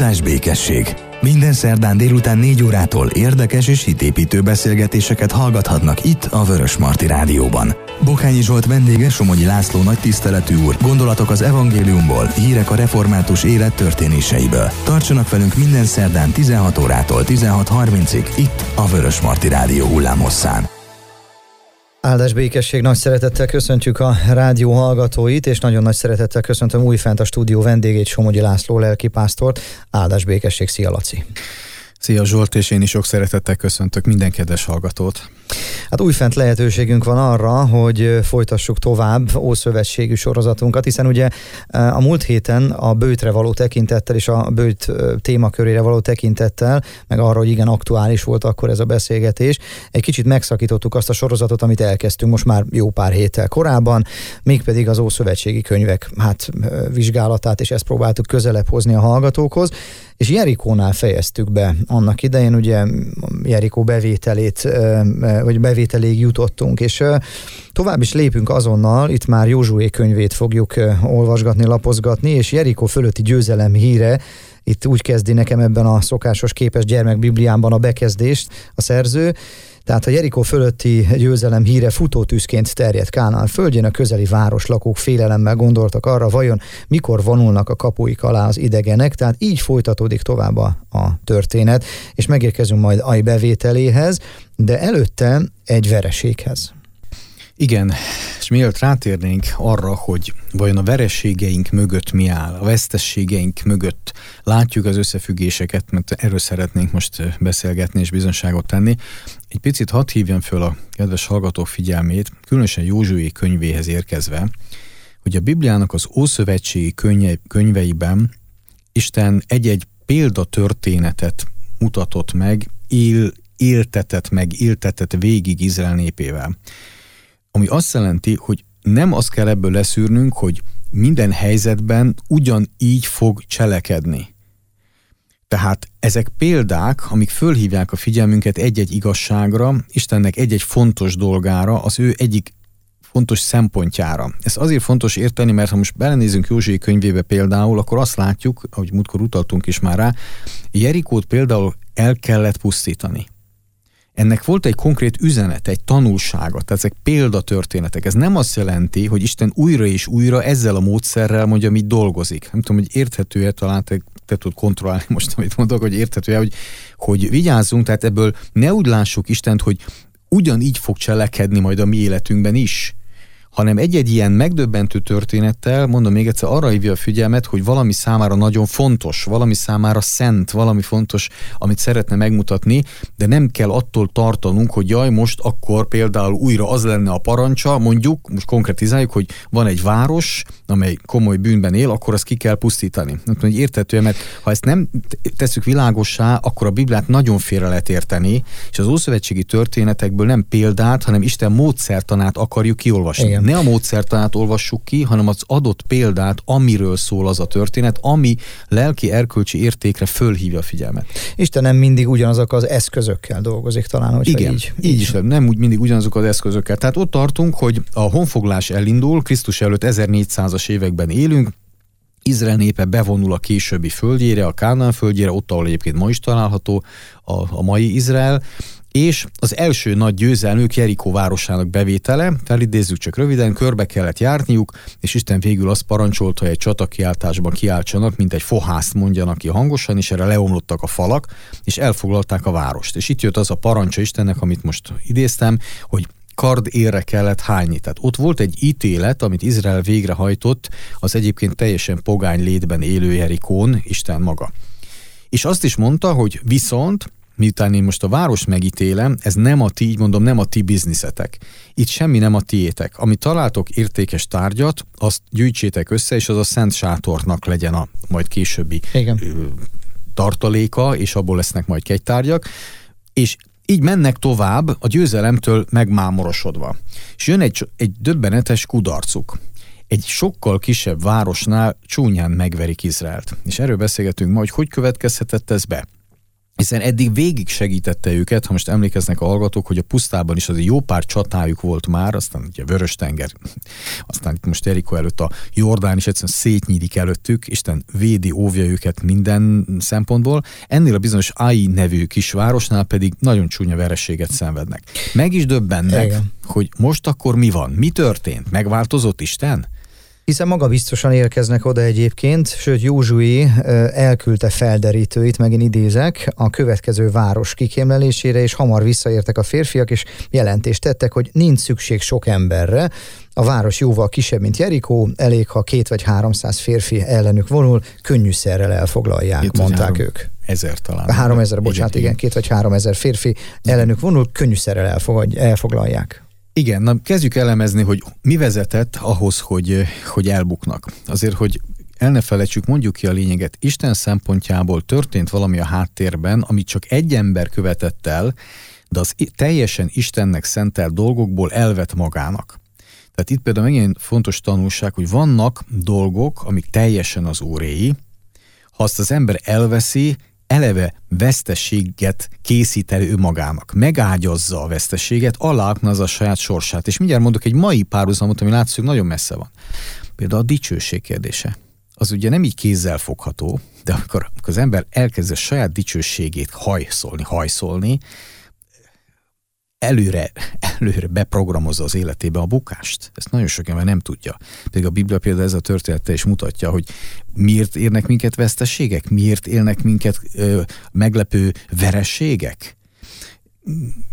Áldás békesség! Minden szerdán délután 4 órától érdekes és hitépítő beszélgetéseket hallgathatnak itt a Vörös Marti Rádióban. Bokányi Zsolt vendége Somogyi László nagy tiszteletű úr, gondolatok az evangéliumból, hírek a református élet történéseiből. Tartsanak velünk minden szerdán 16 órától 16.30-ig itt a Vörös Marti Rádió hullámhosszán. Áldás békesség, nagy szeretettel köszöntjük a rádió hallgatóit, és nagyon nagy szeretettel köszöntöm újfent a stúdió vendégét, Somogyi László lelkipásztort. Áldás békesség, szia Laci! Szia Zsolt, és én is sok szeretettel köszöntök minden kedves hallgatót. Hát újfent lehetőségünk van arra, hogy folytassuk tovább Ószövetségű sorozatunkat, hiszen ugye a múlt héten a bőtre való tekintettel és a bőt témakörére való tekintettel, meg arra, hogy igen aktuális volt akkor ez a beszélgetés, egy kicsit megszakítottuk azt a sorozatot, amit elkezdtünk most már jó pár héttel korábban, mégpedig az Ószövetségi könyvek hát vizsgálatát, és ezt próbáltuk közelebb hozni a hallgatókhoz, és Jerikónál fejeztük be annak idején, ugye Jerikó bevételét vagy bevételig jutottunk, és tovább is lépünk azonnal, itt már Józsué könyvét fogjuk olvasgatni, lapozgatni, és Jerikó fölötti győzelem híre, itt úgy kezdi nekem ebben a szokásos képes gyermek Bibliámban a bekezdést a szerző, tehát a Jerikó fölötti győzelem híre futótűzként terjedt Kánán földjén, a közeli városlakók félelemmel gondoltak arra, vajon mikor vonulnak a kapuik alá az idegenek, tehát így folytatódik tovább a, a történet, és megérkezünk majd a bevételéhez, de előtte egy vereséghez. Igen, és mielőtt rátérnénk arra, hogy vajon a verességeink mögött mi áll, a vesztességeink mögött látjuk az összefüggéseket, mert erről szeretnénk most beszélgetni és bizonságot tenni. Egy picit hadd hívjam föl a kedves hallgatók figyelmét, különösen Józsué könyvéhez érkezve, hogy a Bibliának az Ószövetségi könyve, könyveiben Isten egy-egy példatörténetet mutatott meg, él, éltetett meg, éltetett végig Izrael népével. Ami azt jelenti, hogy nem azt kell ebből leszűrnünk, hogy minden helyzetben ugyanígy fog cselekedni. Tehát ezek példák, amik fölhívják a figyelmünket egy-egy igazságra, Istennek egy-egy fontos dolgára, az ő egyik fontos szempontjára. Ez azért fontos érteni, mert ha most belenézünk Józsui könyvébe például, akkor azt látjuk, ahogy múltkor utaltunk is már rá, Jerikót például el kellett pusztítani ennek volt egy konkrét üzenet, egy tanulsága, tehát ezek példatörténetek. Ez nem azt jelenti, hogy Isten újra és újra ezzel a módszerrel mondja, mit dolgozik. Nem tudom, hogy érthető-e, talán te, te tud kontrollálni most, amit mondok, hogy érthető-e, hogy, hogy vigyázzunk, tehát ebből ne úgy lássuk Istent, hogy ugyanígy fog cselekedni majd a mi életünkben is hanem egy-egy ilyen megdöbbentő történettel, mondom még egyszer, arra hívja a figyelmet, hogy valami számára nagyon fontos, valami számára szent, valami fontos, amit szeretne megmutatni, de nem kell attól tartanunk, hogy jaj, most akkor például újra az lenne a parancsa, mondjuk, most konkretizáljuk, hogy van egy város, amely komoly bűnben él, akkor azt ki kell pusztítani. Nem tudom, hogy érthető, mert ha ezt nem tesszük világossá, akkor a Bibliát nagyon félre lehet érteni, és az ószövetségi történetekből nem példát, hanem Isten módszertanát akarjuk kiolvasni. Igen. Ne a módszertanát olvassuk ki, hanem az adott példát, amiről szól az a történet, ami lelki erkölcsi értékre fölhívja a figyelmet. Isten nem mindig ugyanazok az eszközökkel dolgozik talán, hogy Igen, így, így, így is, nem úgy mindig ugyanazok az eszközökkel. Tehát ott tartunk, hogy a honfoglás elindul, Krisztus előtt 1400-as években élünk, Izrael népe bevonul a későbbi földjére, a Kánán földjére, ott, ahol egyébként ma is található a, a mai Izrael, és az első nagy győzelmük Jerikó városának bevétele, felidézzük csak röviden, körbe kellett járniuk, és Isten végül azt parancsolta, hogy egy csatakiáltásban kiáltsanak, mint egy fohászt mondjanak ki hangosan, és erre leomlottak a falak, és elfoglalták a várost. És itt jött az a parancsa Istennek, amit most idéztem, hogy kard érre kellett hányni. Tehát ott volt egy ítélet, amit Izrael végrehajtott az egyébként teljesen pogány létben élő Jerikón, Isten maga. És azt is mondta, hogy viszont miután én most a város megítélem, ez nem a ti, így mondom, nem a ti bizniszetek. Itt semmi nem a tiétek. Amit találtok értékes tárgyat, azt gyűjtsétek össze, és az a szent sátornak legyen a majd későbbi Igen. tartaléka, és abból lesznek majd kegytárgyak. És így mennek tovább a győzelemtől megmámorosodva. És jön egy, egy döbbenetes kudarcuk. Egy sokkal kisebb városnál csúnyán megverik Izraelt. És erről beszélgetünk ma, hogy hogy következhetett ez be. Hiszen eddig végig segítette őket, ha most emlékeznek a hallgatók, hogy a pusztában is az jó pár csatájuk volt már, aztán ugye Vörös-tenger, aztán itt most Eriko előtt a Jordán is egyszerűen szétnyílik előttük, Isten védi, óvja őket minden szempontból. Ennél a bizonyos Ai nevű kisvárosnál pedig nagyon csúnya verességet szenvednek. Meg is döbbennek, Igen. hogy most akkor mi van? Mi történt? Megváltozott Isten? Hiszen maga biztosan érkeznek oda egyébként, sőt Józsui elküldte felderítőit, megint idézek, a következő város kikémlelésére, és hamar visszaértek a férfiak, és jelentést tettek, hogy nincs szükség sok emberre, a város jóval kisebb, mint Jerikó, elég, ha két vagy háromszáz férfi ellenük vonul, könnyűszerrel elfoglalják, Itt mondták három ők. Ezer talán. Három ezer, bocsánat, igen, igen, két vagy három ezer férfi ellenük vonul, könnyűszerrel elfoglalják. Igen, na kezdjük elemezni, hogy mi vezetett ahhoz, hogy, hogy elbuknak. Azért, hogy el ne felejtsük, mondjuk ki a lényeget. Isten szempontjából történt valami a háttérben, amit csak egy ember követett el, de az teljesen Istennek szentel dolgokból elvet magának. Tehát itt például megint fontos tanulság, hogy vannak dolgok, amik teljesen az óréi, ha azt az ember elveszi, eleve vesztességet készít elő magának, megágyazza a vesztességet, aláaknazza a saját sorsát. És mindjárt mondok egy mai párhuzamot, ami látszik nagyon messze van. Például a dicsőség kérdése. Az ugye nem így kézzel fogható, de amikor, amikor az ember elkezd a saját dicsőségét hajszolni, hajszolni, előre, előre beprogramozza az életébe a bukást. Ezt nagyon sok ember nem tudja. Pedig a Biblia például ez a története is mutatja, hogy miért érnek minket veszteségek, miért élnek minket ö, meglepő verességek.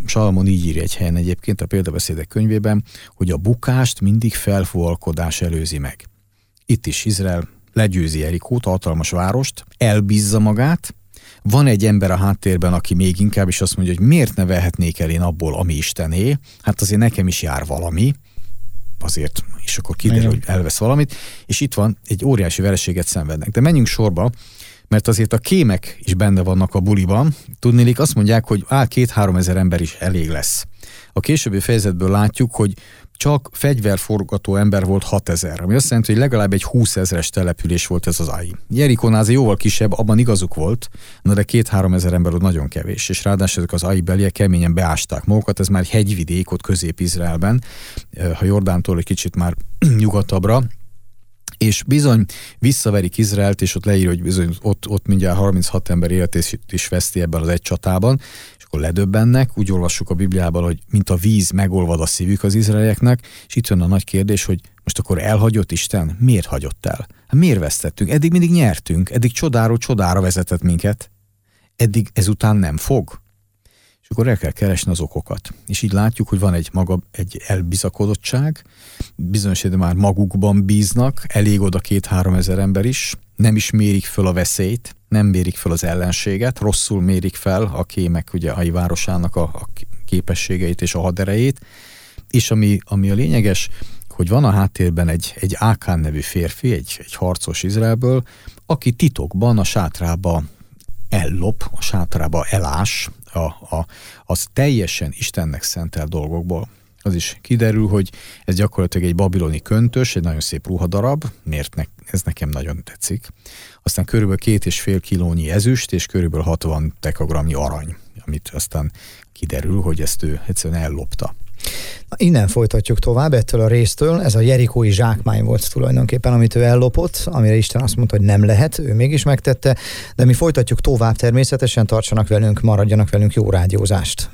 Salomon így írja egy helyen egyébként a példabeszédek könyvében, hogy a bukást mindig felfúalkodás előzi meg. Itt is Izrael legyőzi Erikót, hatalmas várost, elbízza magát, van egy ember a háttérben, aki még inkább is azt mondja, hogy miért ne vehetnék el én abból, ami Istené, hát azért nekem is jár valami, azért, és akkor kiderül, hogy elvesz valamit, és itt van, egy óriási vereséget szenvednek. De menjünk sorba, mert azért a kémek is benne vannak a buliban. Tudnélik, azt mondják, hogy á, két-három ezer ember is elég lesz. A későbbi fejezetből látjuk, hogy csak fegyverforgató ember volt 6000, ami azt jelenti, hogy legalább egy 20 ezeres település volt ez az AI. Jerikonál jóval kisebb, abban igazuk volt, na de két-három ezer ember ott nagyon kevés, és ráadásul ezek az AI beliek keményen beásták magukat, ez már egy hegyvidék ott Közép-Izraelben, ha Jordántól egy kicsit már nyugatabbra, és bizony visszaverik Izraelt, és ott leír, hogy bizony ott, ott mindjárt 36 ember életét is veszti ebben az egy csatában, akkor ledöbbennek, úgy olvassuk a Bibliában, hogy mint a víz megolvad a szívük az izraelieknek, és itt jön a nagy kérdés, hogy most akkor elhagyott Isten? Miért hagyott el? Hát miért vesztettünk? Eddig mindig nyertünk, eddig csodáról csodára vezetett minket, eddig ezután nem fog. És akkor el kell keresni az okokat. És így látjuk, hogy van egy maga, egy elbizakodottság, bizonyos már magukban bíznak, elég oda két-három ezer ember is, nem is mérik föl a veszélyt, nem mérik fel az ellenséget, rosszul mérik fel a kémek ugye a városának a, a képességeit és a haderejét, és ami, ami a lényeges, hogy van a háttérben egy, egy Ákán nevű férfi, egy, egy harcos Izraelből, aki titokban a sátrába ellop, a sátrába elás a, a, az teljesen Istennek szentel dolgokból. Az is kiderül, hogy ez gyakorlatilag egy babiloni köntös, egy nagyon szép ruhadarab, miért ne, ez nekem nagyon tetszik aztán körülbelül két és fél kilónyi ezüst, és körülbelül 60 dekagramnyi arany, amit aztán kiderül, hogy ezt ő egyszerűen ellopta. Innen folytatjuk tovább ettől a résztől. Ez a jerikói zsákmány volt tulajdonképpen, amit ő ellopott, amire Isten azt mondta, hogy nem lehet, ő mégis megtette, de mi folytatjuk tovább természetesen, tartsanak velünk, maradjanak velünk jó rádiózást.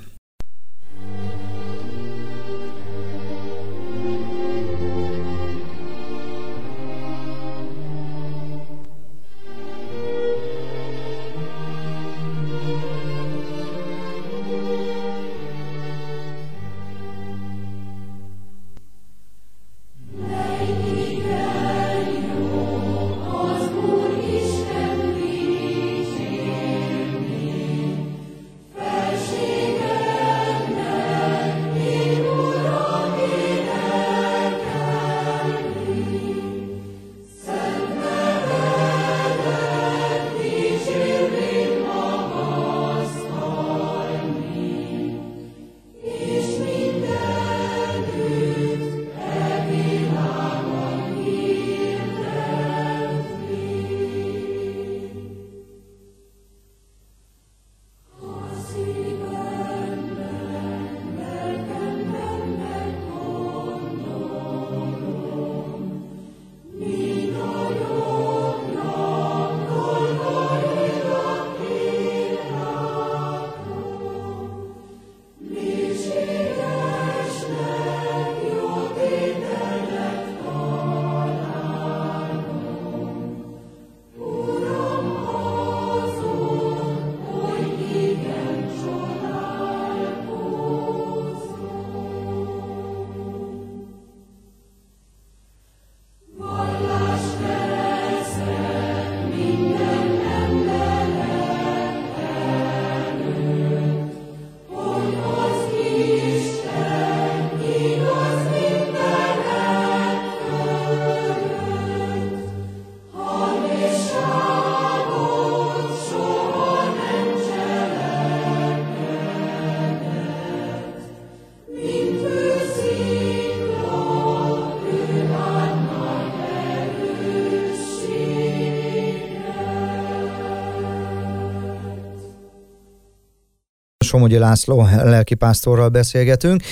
Somogyi László lelkipásztorral beszélgetünk,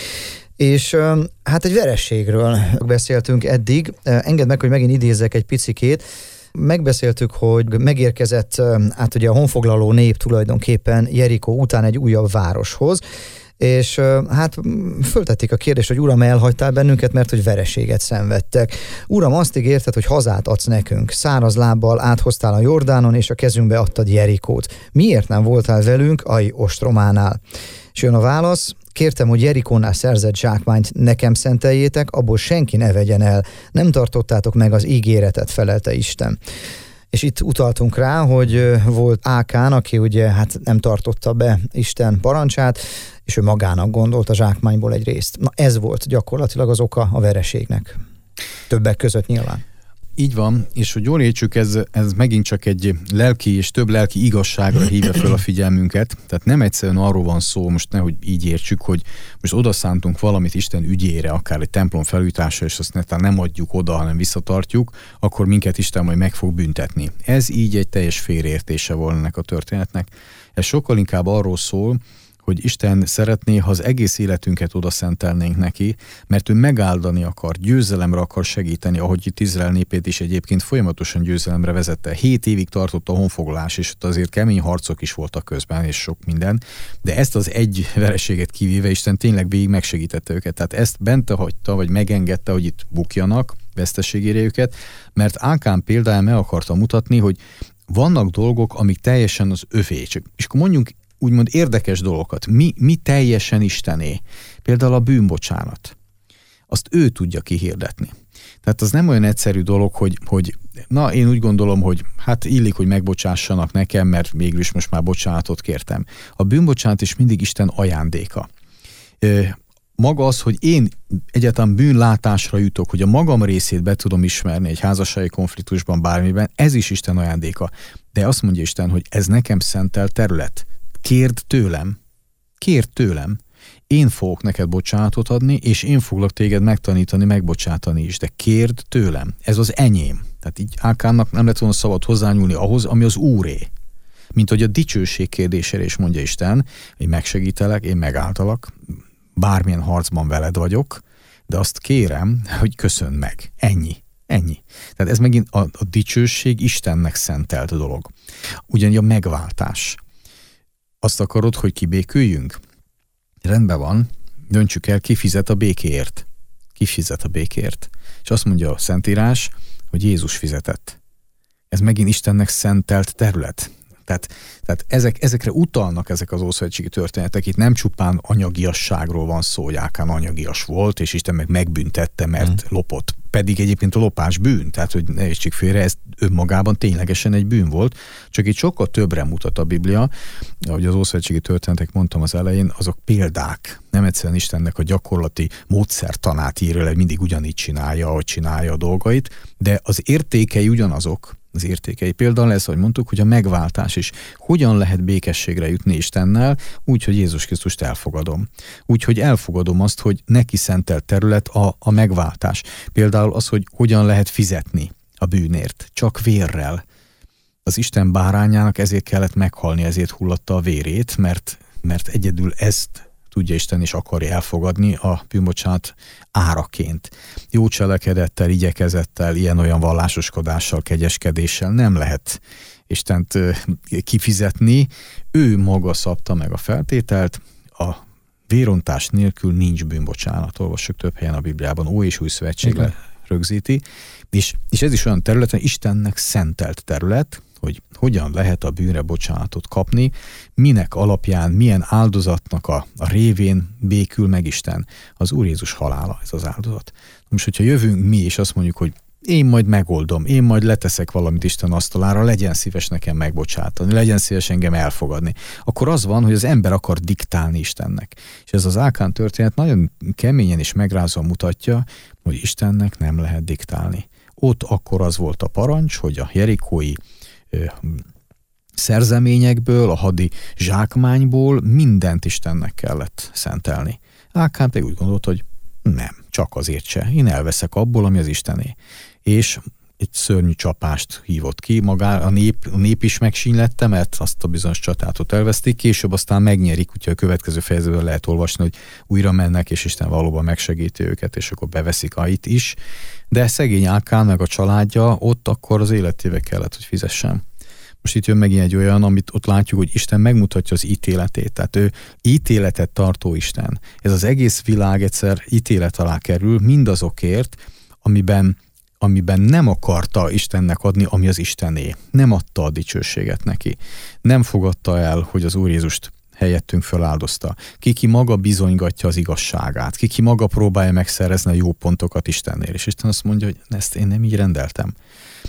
és hát egy verességről beszéltünk eddig. Engedd meg, hogy megint idézzek egy picikét. Megbeszéltük, hogy megérkezett hát ugye a honfoglaló nép tulajdonképpen Jerikó után egy újabb városhoz, és hát föltették a kérdést, hogy Uram, elhagytál bennünket, mert hogy vereséget szenvedtek. Uram, azt ígérted, hogy hazát adsz nekünk. Száraz lábbal áthoztál a Jordánon, és a kezünkbe adtad Jerikót. Miért nem voltál velünk Ai Ostrománál? És jön a válasz, kértem, hogy Jerikónál szerzett zsákmányt nekem szenteljétek, abból senki ne vegyen el. Nem tartottátok meg az ígéretet, felelte Isten és itt utaltunk rá, hogy volt Ákán, aki ugye hát nem tartotta be Isten parancsát, és ő magának gondolt a zsákmányból egy részt. Na ez volt gyakorlatilag az oka a vereségnek. Többek között nyilván. Így van, és hogy jól értsük, ez, ez megint csak egy lelki és több lelki igazságra hívja fel a figyelmünket. Tehát nem egyszerűen arról van szó, most nehogy így értsük, hogy most odaszántunk valamit Isten ügyére, akár egy templom felújítása, és azt netán nem adjuk oda, hanem visszatartjuk, akkor minket Isten majd meg fog büntetni. Ez így egy teljes félreértése volna ennek a történetnek. Ez sokkal inkább arról szól, hogy Isten szeretné, ha az egész életünket oda szentelnénk neki, mert ő megáldani akar, győzelemre akar segíteni, ahogy itt Izrael népét is egyébként folyamatosan győzelemre vezette. Hét évig tartott a honfoglalás, és ott azért kemény harcok is voltak közben, és sok minden, de ezt az egy vereséget kivéve Isten tényleg végig megsegítette őket. Tehát ezt bent hagyta, vagy megengedte, hogy itt bukjanak, veszteségére őket, mert Ákán például meg akarta mutatni, hogy vannak dolgok, amik teljesen az övé. Csak, és akkor mondjunk úgymond érdekes dolgokat. Mi, mi teljesen Istené? Például a bűnbocsánat. Azt ő tudja kihirdetni. Tehát az nem olyan egyszerű dolog, hogy, hogy na, én úgy gondolom, hogy hát illik, hogy megbocsássanak nekem, mert mégis most már bocsánatot kértem. A bűnbocsánat is mindig Isten ajándéka. Maga az, hogy én egyáltalán bűnlátásra jutok, hogy a magam részét be tudom ismerni egy házassági konfliktusban, bármiben, ez is Isten ajándéka. De azt mondja Isten, hogy ez nekem szentel terület Kérd tőlem, kérd tőlem, én fogok neked bocsánatot adni, és én foglak téged megtanítani, megbocsátani is, de kérd tőlem. Ez az enyém. Tehát így Ákánnak nem lett volna szabad hozzányúlni ahhoz, ami az úré. Mint hogy a dicsőség kérdésére is mondja Isten, hogy megsegítelek, én megáltalak, bármilyen harcban veled vagyok, de azt kérem, hogy köszön meg. Ennyi. Ennyi. Tehát ez megint a, a dicsőség Istennek szentelt dolog. Ugyanígy a megváltás. Azt akarod, hogy kibéküljünk? Rendben van, döntsük el, ki fizet a békéért. Ki fizet a békéért. És azt mondja a Szentírás, hogy Jézus fizetett. Ez megint Istennek szentelt terület. Tehát, tehát ezek, ezekre utalnak ezek az ószövetségi történetek. Itt nem csupán anyagiasságról van szó, hogy Ákán anyagias volt, és Isten meg megbüntette, mert mm. lopott. Pedig egyébként a lopás bűn, tehát hogy ne értsék félre, ez önmagában ténylegesen egy bűn volt, csak itt sokkal többre mutat a Biblia, ahogy az ószövetségi történetek mondtam az elején, azok példák. Nem egyszerűen Istennek a gyakorlati módszertanát írja le, mindig ugyanígy csinálja, ahogy csinálja a dolgait, de az értékei ugyanazok, az értékei. Például lesz, hogy mondtuk, hogy a megváltás is. Hogyan lehet békességre jutni Istennel, úgy, hogy Jézus Krisztust elfogadom. Úgy, hogy elfogadom azt, hogy neki szentelt terület a, a megváltás. Például az, hogy hogyan lehet fizetni a bűnért. Csak vérrel. Az Isten bárányának ezért kellett meghalni, ezért hullatta a vérét, mert, mert egyedül ezt tudja Isten és akarja elfogadni a bűnbocsánat áraként. Jó cselekedettel, igyekezettel, ilyen-olyan vallásoskodással, kegyeskedéssel nem lehet Istent kifizetni. Ő maga szabta meg a feltételt, a vérontás nélkül nincs bűnbocsánat. Olvassuk több helyen a Bibliában, Ó és Új Szövetség rögzíti. És, és ez is olyan terület, Istennek szentelt terület, hogy hogyan lehet a bűnre bocsánatot kapni, minek alapján, milyen áldozatnak a, a révén békül meg Isten. Az Úr Jézus halála ez az áldozat. Most, hogyha jövünk mi, és azt mondjuk, hogy én majd megoldom, én majd leteszek valamit Isten asztalára, legyen szíves nekem megbocsátani, legyen szíves engem elfogadni. Akkor az van, hogy az ember akar diktálni Istennek. És ez az Ákán történet nagyon keményen és megrázva mutatja, hogy Istennek nem lehet diktálni. Ott akkor az volt a parancs, hogy a jerikói szerzeményekből, a hadi zsákmányból mindent Istennek kellett szentelni. Ákán pedig úgy gondolt, hogy nem, csak azért se. Én elveszek abból, ami az Istené. És egy szörnyű csapást hívott ki, magá a nép, a nép is megsínlette, mert azt a bizonyos csatát ott elveszték, később aztán megnyerik, úgyhogy a következő fejezetben lehet olvasni, hogy újra mennek, és Isten valóban megsegíti őket, és akkor beveszik Ait is. De szegény Ákán meg a családja ott akkor az életébe kellett, hogy fizessen. Most itt jön megint egy olyan, amit ott látjuk, hogy Isten megmutatja az ítéletét. Tehát ő ítéletet tartó Isten. Ez az egész világ egyszer ítélet alá kerül mindazokért, amiben amiben nem akarta Istennek adni, ami az Istené. Nem adta a dicsőséget neki. Nem fogadta el, hogy az Úr Jézust helyettünk föláldozta. Kiki maga bizonygatja az igazságát. Kiki maga próbálja megszerezni a jó pontokat Istennél. És Isten azt mondja, hogy ezt én nem így rendeltem.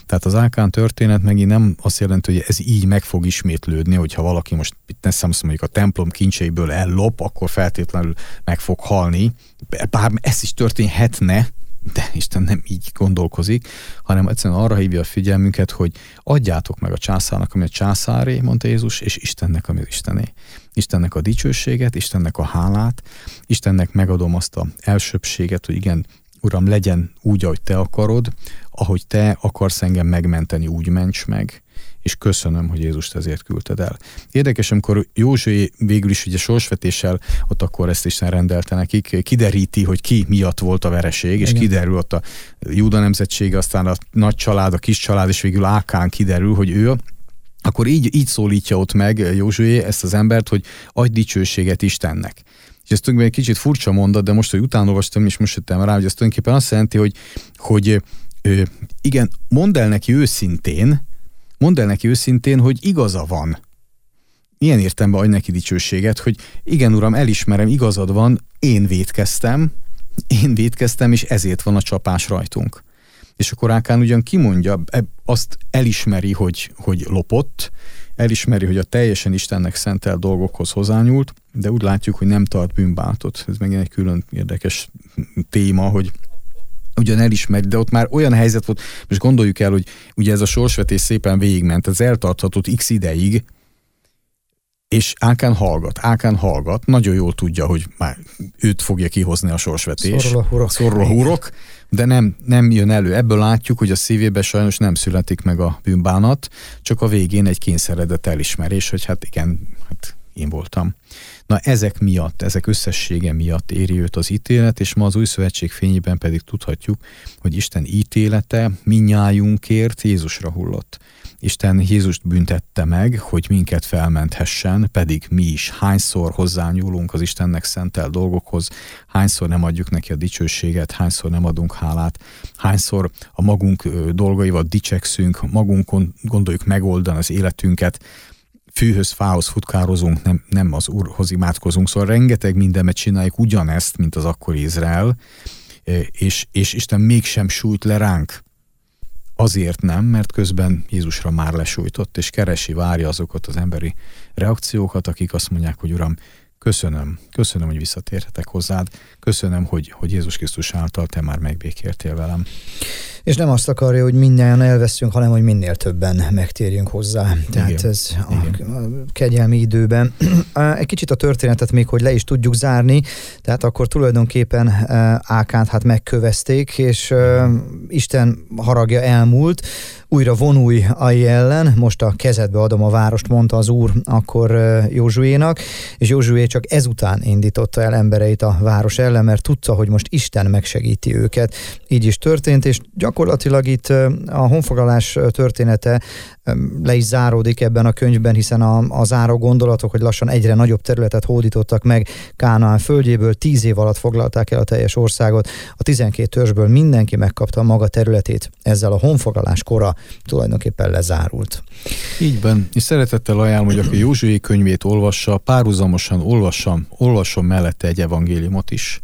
Tehát az Ákán történet megint nem azt jelenti, hogy ez így meg fog ismétlődni, hogyha valaki most teszem azt mondjuk a templom kincseiből ellop, akkor feltétlenül meg fog halni. Bár ez is történhetne, de Isten nem így gondolkozik, hanem egyszerűen arra hívja a figyelmünket, hogy adjátok meg a császárnak, ami a császáré, mondta Jézus, és Istennek, ami az Istené. Istennek a dicsőséget, Istennek a hálát, Istennek megadom azt a elsőbséget, hogy igen, Uram, legyen úgy, ahogy Te akarod, ahogy Te akarsz engem megmenteni, úgy ments meg, és köszönöm, hogy Jézust ezért küldted el. Érdekes, amikor Józsué végül is ugye sorsvetéssel ott akkor ezt is rendelte nekik, kideríti, hogy ki miatt volt a vereség, és Igen. kiderül ott a Júda nemzetsége, aztán a nagy család, a kis család, és végül Ákán kiderül, hogy ő akkor így, így szólítja ott meg Józsué ezt az embert, hogy adj dicsőséget Istennek. És ez tulajdonképpen egy kicsit furcsa mondat, de most, hogy utána olvastam, és most jöttem rá, hogy ez tulajdonképpen azt jelenti, hogy, hogy igen, mondd el neki őszintén, mondd el neki őszintén, hogy igaza van. Milyen értemben adj neki dicsőséget, hogy igen, uram, elismerem, igazad van, én védkeztem, én védkeztem, és ezért van a csapás rajtunk. És akkor Ákán ugyan kimondja, azt elismeri, hogy, hogy lopott, elismeri, hogy a teljesen Istennek szentel dolgokhoz hozzányúlt, de úgy látjuk, hogy nem tart bűnbátot. Ez megint egy külön érdekes téma, hogy ugyan elismeri, de ott már olyan helyzet volt, most gondoljuk el, hogy ugye ez a sorsvetés szépen végigment, ez eltarthatott x ideig, és Ákán hallgat, Ákán hallgat, nagyon jól tudja, hogy már őt fogja kihozni a sorsvetés. Szorul a hurok. Szorul a hurok, de nem, nem jön elő. Ebből látjuk, hogy a szívébe sajnos nem születik meg a bűnbánat, csak a végén egy kényszeredett elismerés, hogy hát igen, hát én voltam. Na ezek miatt, ezek összessége miatt éri őt az ítélet, és ma az új szövetség fényében pedig tudhatjuk, hogy Isten ítélete minnyájunkért Jézusra hullott. Isten Jézust büntette meg, hogy minket felmenthessen, pedig mi is hányszor hozzányúlunk az Istennek szentel dolgokhoz, hányszor nem adjuk neki a dicsőséget, hányszor nem adunk hálát, hányszor a magunk dolgaival dicsekszünk, magunkon gondoljuk megoldani az életünket, fűhöz, fához futkározunk, nem, nem az Úrhoz imádkozunk, szóval rengeteg mindenet csináljuk ugyanezt, mint az akkori Izrael, és, és Isten mégsem sújt le ránk. Azért nem, mert közben Jézusra már lesújtott, és keresi, várja azokat az emberi reakciókat, akik azt mondják, hogy Uram, köszönöm, köszönöm, hogy visszatérhetek hozzád, köszönöm, hogy, hogy Jézus Krisztus által te már megbékértél velem. És nem azt akarja, hogy mindjárt elveszünk, hanem hogy minél többen megtérjünk hozzá. Tehát Igen. ez a, Igen. kegyelmi időben. Egy kicsit a történetet még, hogy le is tudjuk zárni, tehát akkor tulajdonképpen Ákánt hát megkövezték, és Isten haragja elmúlt, újra vonulj ai ellen, most a kezedbe adom a várost, mondta az úr akkor Józsuénak, és Józsué csak ezután indította el embereit a város ellen, mert tudta, hogy most Isten megsegíti őket. Így is történt, és gyakorlatilag itt a honfoglalás története le is záródik ebben a könyvben, hiszen a, a záró gondolatok, hogy lassan egyre nagyobb területet hódítottak meg Kánaán földjéből, tíz év alatt foglalták el a teljes országot, a 12 törzsből mindenki megkapta a maga területét. Ezzel a honfoglalás kora tulajdonképpen lezárult. Így van, és szeretettel ajánlom, hogy aki Józsué könyvét olvassa, párhuzamosan olvassam, olvasson mellette egy evangéliumot is.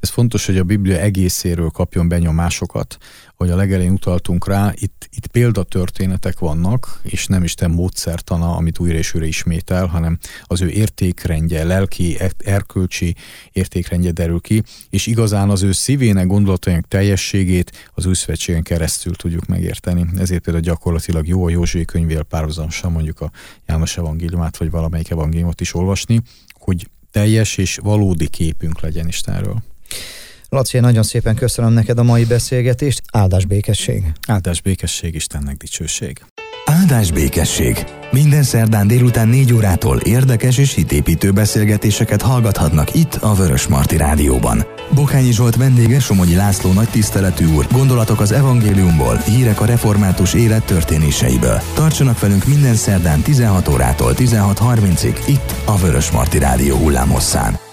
Ez fontos, hogy a Biblia egészéről kapjon benyomásokat hogy a legelején utaltunk rá, itt, itt példatörténetek vannak, és nem Isten módszertana, amit újra és újra ismétel, hanem az ő értékrendje, lelki, erkölcsi értékrendje derül ki, és igazán az ő szívének, gondolatainak teljességét az új szövetségen keresztül tudjuk megérteni. Ezért például gyakorlatilag jó a Józsué könyvél párhuzamosan mondjuk a János evangéliumát, vagy valamelyik evangéliumot is olvasni, hogy teljes és valódi képünk legyen Istenről. Laci, nagyon szépen köszönöm neked a mai beszélgetést. Áldás békesség. Áldás békesség, Istennek dicsőség. Áldás békesség. Minden szerdán délután 4 órától érdekes és hitépítő beszélgetéseket hallgathatnak itt a Vörös Marti Rádióban. Bokányi Zsolt vendége Somogyi László nagy tiszteletű úr, gondolatok az evangéliumból, hírek a református élet történéseiből. Tartsanak velünk minden szerdán 16 órától 16.30-ig itt a Vörös Marti Rádió hullámosszán.